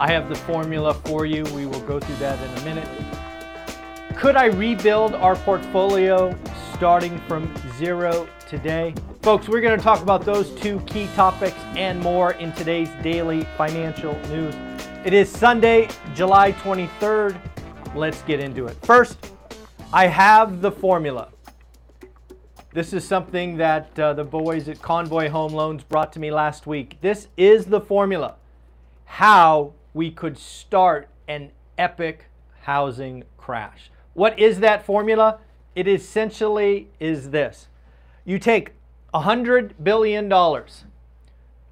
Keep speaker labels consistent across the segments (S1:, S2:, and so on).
S1: I have the formula for you. We will go through that in a minute. Could I rebuild our portfolio starting from zero today? Folks, we're going to talk about those two key topics and more in today's daily financial news. It is Sunday, July 23rd. Let's get into it. First, I have the formula. This is something that uh, the boys at Convoy Home Loans brought to me last week. This is the formula how we could start an epic housing crash. What is that formula? It essentially is this. You take $100 billion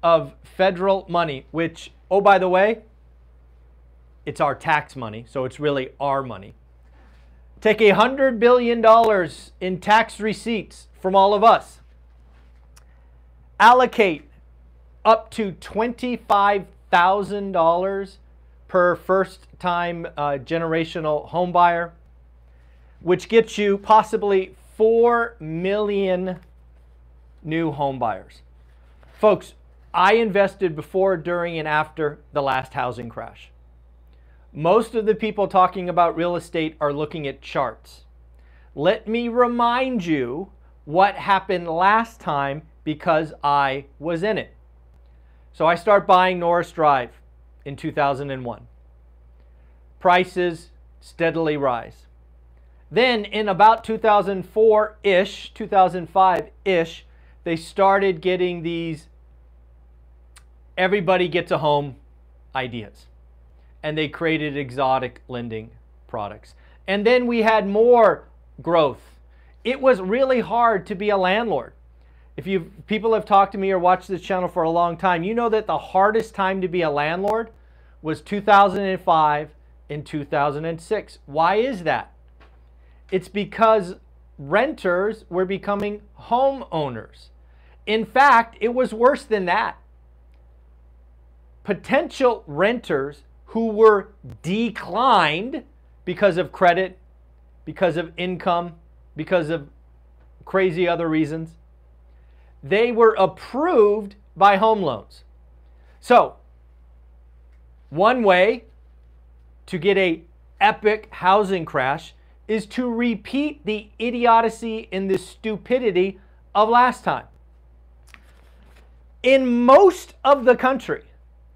S1: of federal money, which, oh, by the way, it's our tax money, so it's really our money. Take $100 billion in tax receipts from all of us. Allocate up to $25,000 per first time uh, generational home buyer, which gets you possibly 4 million new home buyers. Folks, I invested before, during, and after the last housing crash. Most of the people talking about real estate are looking at charts. Let me remind you what happened last time because I was in it. So I start buying Norris Drive in 2001. Prices steadily rise. Then in about 2004-ish, 2005-ish, they started getting these everybody gets a home ideas. And they created exotic lending products. And then we had more growth it was really hard to be a landlord. If you people have talked to me or watched this channel for a long time, you know that the hardest time to be a landlord was 2005 and 2006. Why is that? It's because renters were becoming homeowners. In fact, it was worse than that. Potential renters who were declined because of credit, because of income, because of crazy other reasons. They were approved by home loans. So, one way to get a epic housing crash is to repeat the idiocy and the stupidity of last time. In most of the country,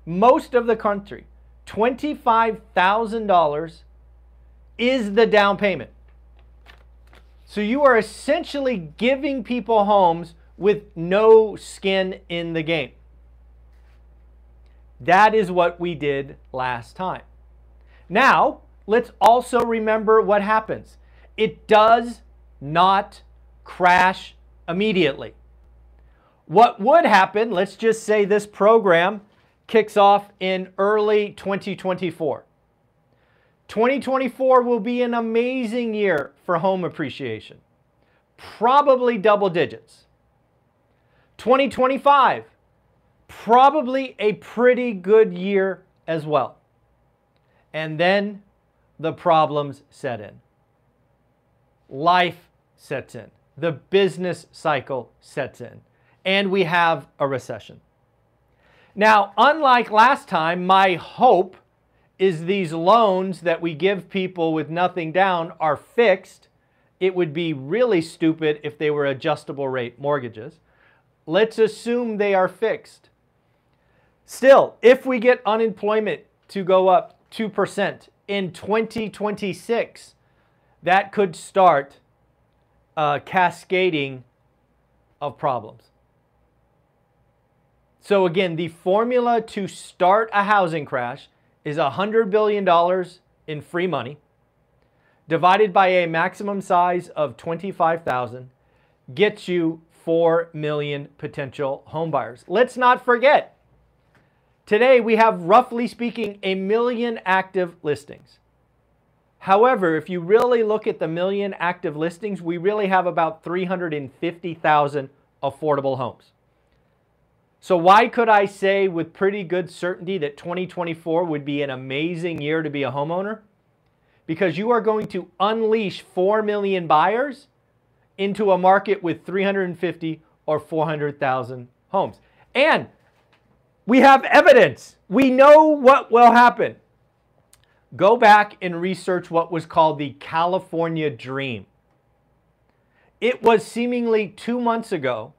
S1: most of the country, $25,000 is the down payment. So you are essentially giving people homes with no skin in the game. That is what we did last time. Now, let's also remember what happens. It does not crash immediately. What would happen, let's just say this program kicks off in early 2024. 2024 will be an amazing year for home appreciation, probably double digits. 2025, probably a pretty good year as well. And then the problems set in. Life sets in. The business cycle sets in. And we have a recession. Now, unlike last time, my hope is these loans that we give people with nothing down are fixed. It would be really stupid if they were adjustable rate mortgages. Let's assume they are fixed. Still, if we get unemployment to go up 2% in 2026, that could start a cascading of problems. So again, the formula to start a housing crash is $100 billion in free money divided by a maximum size of 25,000 gets you 4 million potential homebuyers. Let's not forget, Today, we have roughly speaking a million active listings. However, if you really look at the million active listings, we really have about 350,000 affordable homes. So, why could I say with pretty good certainty that 2024 would be an amazing year to be a homeowner? Because you are going to unleash 4 million buyers into a market with 350 or 400,000 homes. And we have evidence. We know what will happen. Go back and research what was called the California Dream. It was seemingly two months ago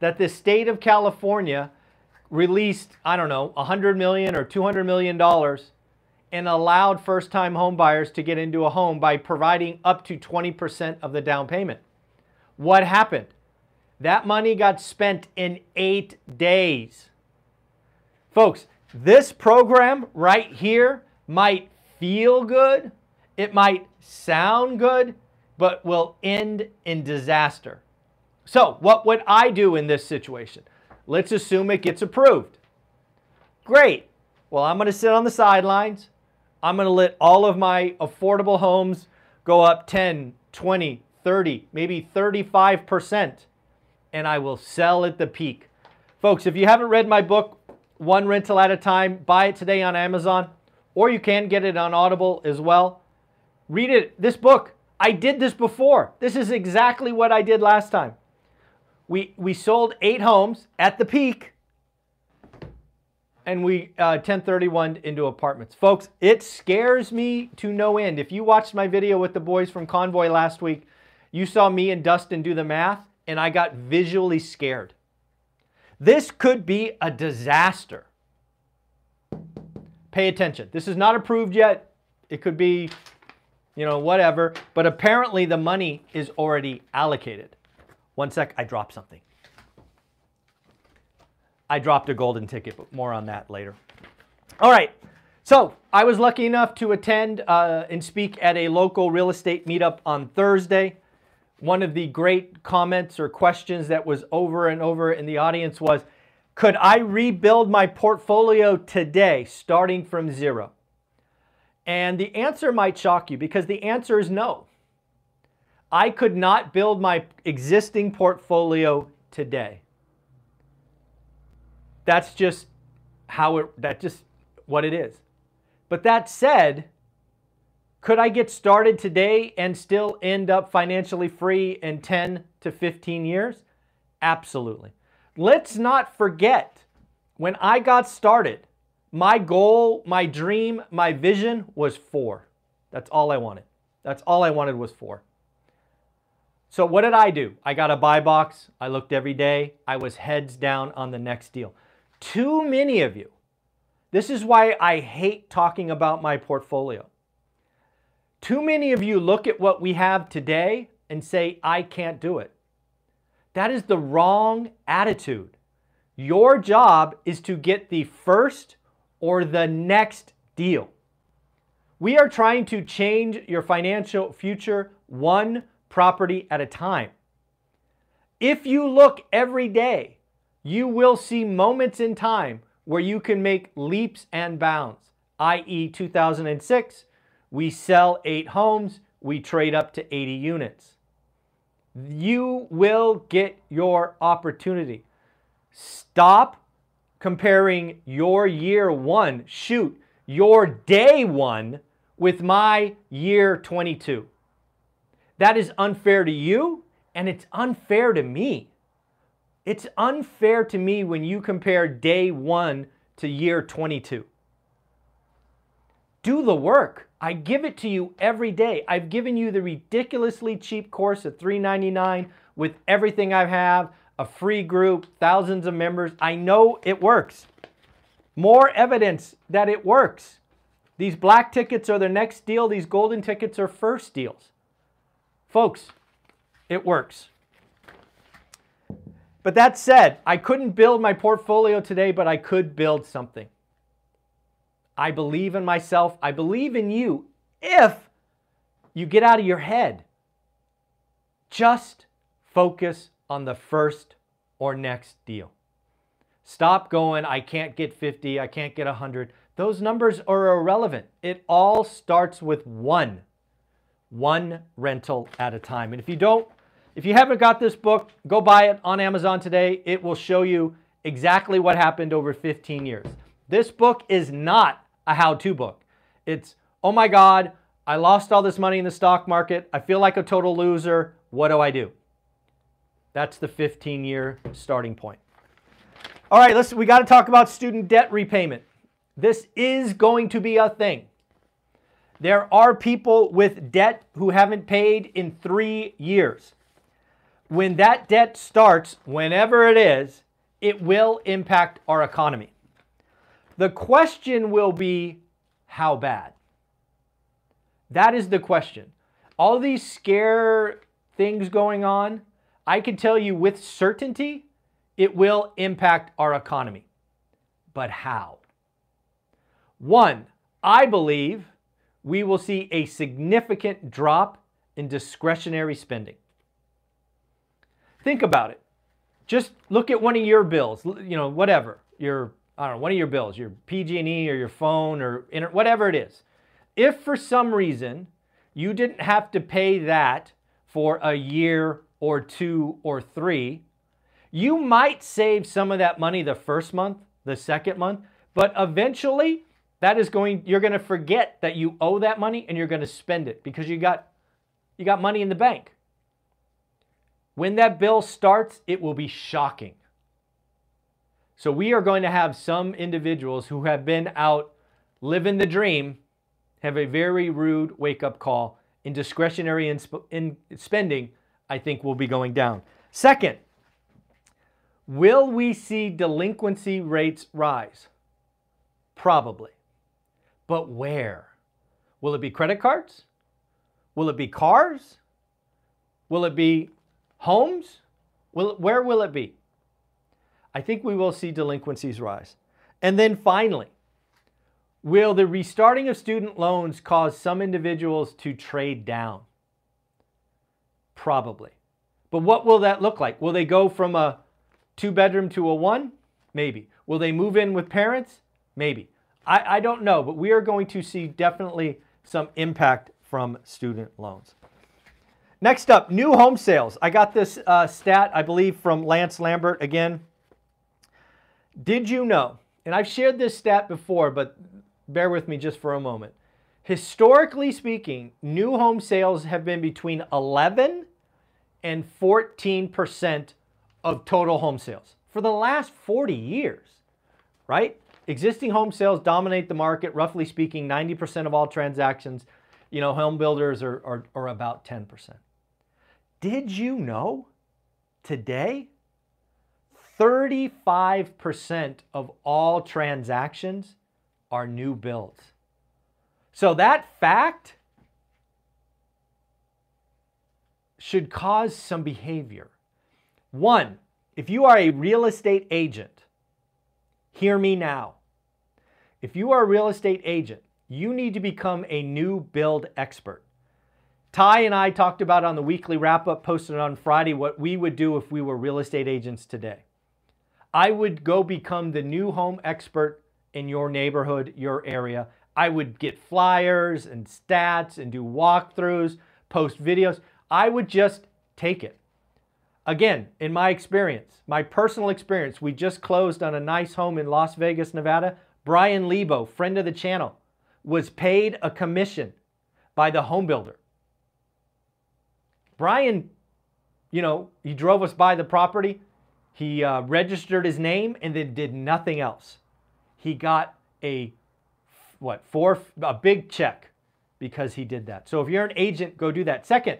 S1: that the state of California released, I don't know, 100 million or 200 million dollars and allowed first-time home buyers to get into a home by providing up to 20% of the down payment. What happened? That money got spent in 8 days. Folks, this program right here might feel good, it might sound good, but will end in disaster. So, what would I do in this situation? Let's assume it gets approved. Great. Well, I'm going to sit on the sidelines. I'm going to let all of my affordable homes go up 10, 20, 30, maybe 35%, and I will sell at the peak. Folks, if you haven't read my book, One Rental at a Time, buy it today on Amazon, or you can get it on Audible as well. Read it. This book, I did this before. This is exactly what I did last time. We, we sold eight homes at the peak and we uh, 1031 into apartments. Folks, it scares me to no end. If you watched my video with the boys from Convoy last week, you saw me and Dustin do the math, and I got visually scared. This could be a disaster. Pay attention. This is not approved yet. It could be, you know, whatever. But apparently the money is already allocated. One sec, I dropped something. I dropped a golden ticket, but more on that later. All right. So I was lucky enough to attend uh, and speak at a local real estate meetup on Thursday. One of the great comments or questions that was over and over in the audience was, could I rebuild my portfolio today, starting from zero? And the answer might shock you because the answer is no. I could not build my existing portfolio today. That's just how it, that just what it is. But that said, could I get started today and still end up financially free in 10 to 15 years? Absolutely. Let's not forget when I got started, my goal, my dream, my vision was four. That's all I wanted. That's all I wanted was four. So what did I do? I got a buy box. I looked every day. I was heads down on the next deal. Too many of you. This is why I hate talking about my portfolio. Too many of you look at what we have today and say, I can't do it. That is the wrong attitude. Your job is to get the first or the next deal. We are trying to change your financial future one property at a time. If you look every day you will see moments in time where you can make leaps and bounds, i.e., 2006, we sell eight homes, we trade up to 80 units. You will get your opportunity. Stop comparing your year one, shoot, your day one with my year 22. That is unfair to you and it's unfair to me. It's unfair to me when you compare day one to year 22. Do the work. I give it to you every day. I've given you the ridiculously cheap course at $3.99 with everything I have, a free group, thousands of members. I know it works. More evidence that it works. These black tickets are the next deal, these golden tickets are first deals. Folks, it works. But that said, I couldn't build my portfolio today, but I could build something. I believe in myself. I believe in you if you get out of your head. Just focus on the first or next deal. Stop going, I can't get 50, I can't get 100. Those numbers are irrelevant. It all starts with one, one rental at a time. And if you don't, if you haven't got this book, go buy it on Amazon today. It will show you exactly what happened over 15 years. This book is not a how to book. It's, oh my God, I lost all this money in the stock market. I feel like a total loser. What do I do? That's the 15 year starting point. All right, let's we got to talk about student debt repayment. This is going to be a thing. There are people with debt who haven't paid in 3 years. When that debt starts, whenever it is, it will impact our economy. The question will be how bad? That is the question. All these scare things going on, I can tell you with certainty it will impact our economy. But how? One, I believe we will see a significant drop in discretionary spending. Think about it. Just look at one of your bills, you know, whatever, your I don't know, one of your bills, your PG&E or your phone or whatever it is. If for some reason you didn't have to pay that for a year or two or three, you might save some of that money the first month, the second month, but eventually that is going you're going to forget that you owe that money and you're going to spend it because you got you got money in the bank. When that bill starts, it will be shocking. So we are going to have some individuals who have been out living the dream have a very rude wake up call in discretionary in, in spending, I think will be going down. Second, will we see delinquency rates rise? Probably. But where? Will it be credit cards? Will it be cars? Will it be homes? Will, where will it be? I think we will see delinquencies rise. And then finally, will the restarting of student loans cause some individuals to trade down? Probably. But what will that look like? Will they go from a two bedroom to a one? Maybe. Will they move in with parents? Maybe. I, I don't know, but we are going to see definitely some impact from student loans. Next up, new home sales. I got this uh, stat, I believe, from Lance Lambert again. Did you know, and I've shared this stat before, but bear with me just for a moment. Historically speaking, new home sales have been between 11 and 14% of total home sales for the last 40 years, right? Existing home sales dominate the market, roughly speaking, 90% of all transactions. You know, home builders are, are, are about 10%. Did you know today 35% of all transactions are new builds. So that fact should cause some behavior. One, if you are a real estate agent, hear me now. If you are a real estate agent, you need to become a new build expert. Ty and I talked about on the weekly wrap up posted on Friday what we would do if we were real estate agents today. I would go become the new home expert in your neighborhood, your area. I would get flyers and stats and do walkthroughs, post videos. I would just take it. Again, in my experience, my personal experience, we just closed on a nice home in Las Vegas, Nevada. Brian Lebo, friend of the channel, was paid a commission by the home builder. Brian, you know, he drove us by the property. He uh, registered his name and then did nothing else. He got a what four a big check because he did that. So if you're an agent, go do that. Second,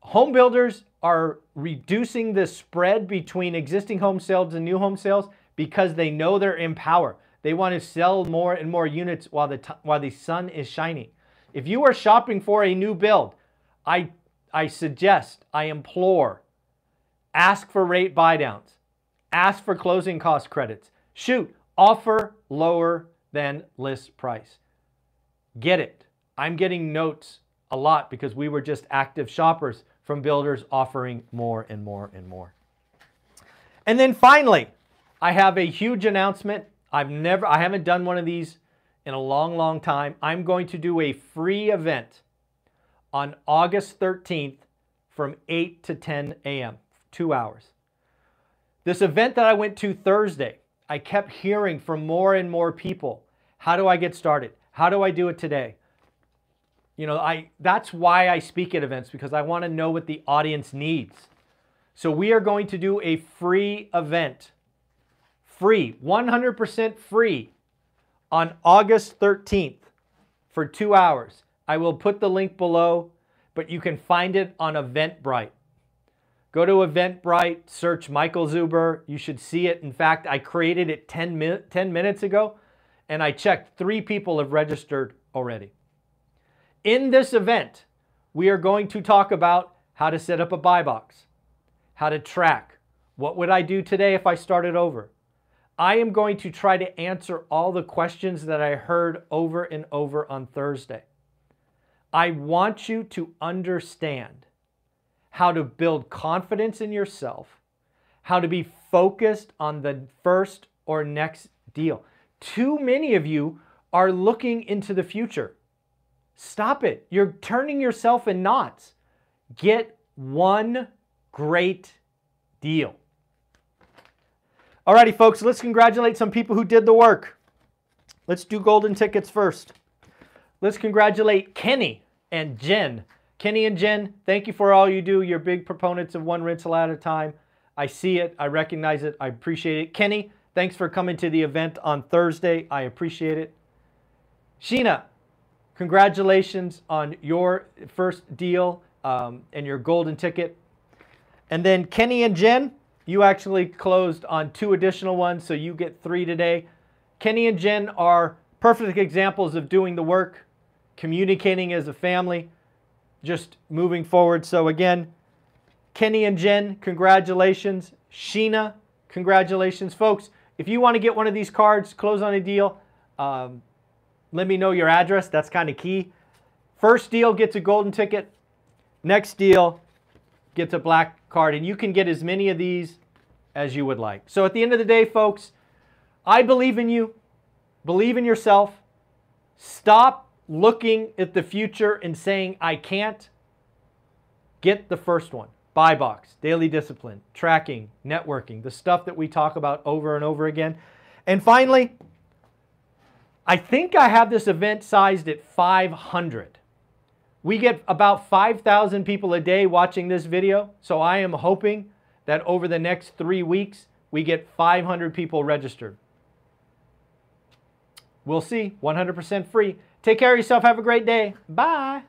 S1: home builders are reducing the spread between existing home sales and new home sales because they know they're in power. They want to sell more and more units while the while the sun is shining. If you are shopping for a new build, I I suggest, I implore Ask for rate buydowns. Ask for closing cost credits. Shoot, offer lower than list price. Get it. I'm getting notes a lot because we were just active shoppers from builders offering more and more and more. And then finally, I have a huge announcement. I've never, I haven't done one of these in a long, long time. I'm going to do a free event on August 13th from 8 to 10 a.m., two hours. This event that I went to Thursday, I kept hearing from more and more people how do I get started? How do I do it today? You know, I that's why I speak at events because I want to know what the audience needs. So we are going to do a free event. Free, 100% free on August 13th for 2 hours. I will put the link below, but you can find it on Eventbrite. Go to Eventbrite, search Michael Zuber. You should see it. In fact, I created it 10, min- 10 minutes ago and I checked, three people have registered already. In this event, we are going to talk about how to set up a buy box, how to track. What would I do today if I started over? I am going to try to answer all the questions that I heard over and over on Thursday. I want you to understand how to build confidence in yourself, how to be focused on the first or next deal. Too many of you are looking into the future. Stop it. You're turning yourself in knots. Get one great deal. Alrighty, folks, let's congratulate some people who did the work. Let's do golden tickets first. Let's congratulate Kenny and Jen. Kenny and Jen, thank you for all you do. You're big proponents of one rental at a time. I see it, I recognize it, I appreciate it. Kenny, thanks for coming to the event on Thursday. I appreciate it. Sheena, congratulations on your first deal um, and your golden ticket. And then Kenny and Jen, you actually closed on two additional ones, so you get three today. Kenny and Jen are perfect examples of doing the work, communicating as a family, just moving forward. So again, Kenny and Jen, congratulations. Sheena, congratulations. Folks, if you want to get one of these cards, close on a deal, um, let me know your address. That's kind of key. First deal gets a golden ticket. Next deal gets a black card. And you can get as many of these as you would like. So at the end of the day, folks, I believe in you. Believe in yourself. Stop looking at the future and saying, I can't. Get the first one. Buy box, daily discipline, tracking, networking, the stuff that we talk about over and over again. And finally, I think I have this event sized at 500. We get about 5,000 people a day watching this video, so I am hoping that over the next three weeks, we get 500 people registered. We'll see, 100% free. Take care of yourself. Have a great day. Bye.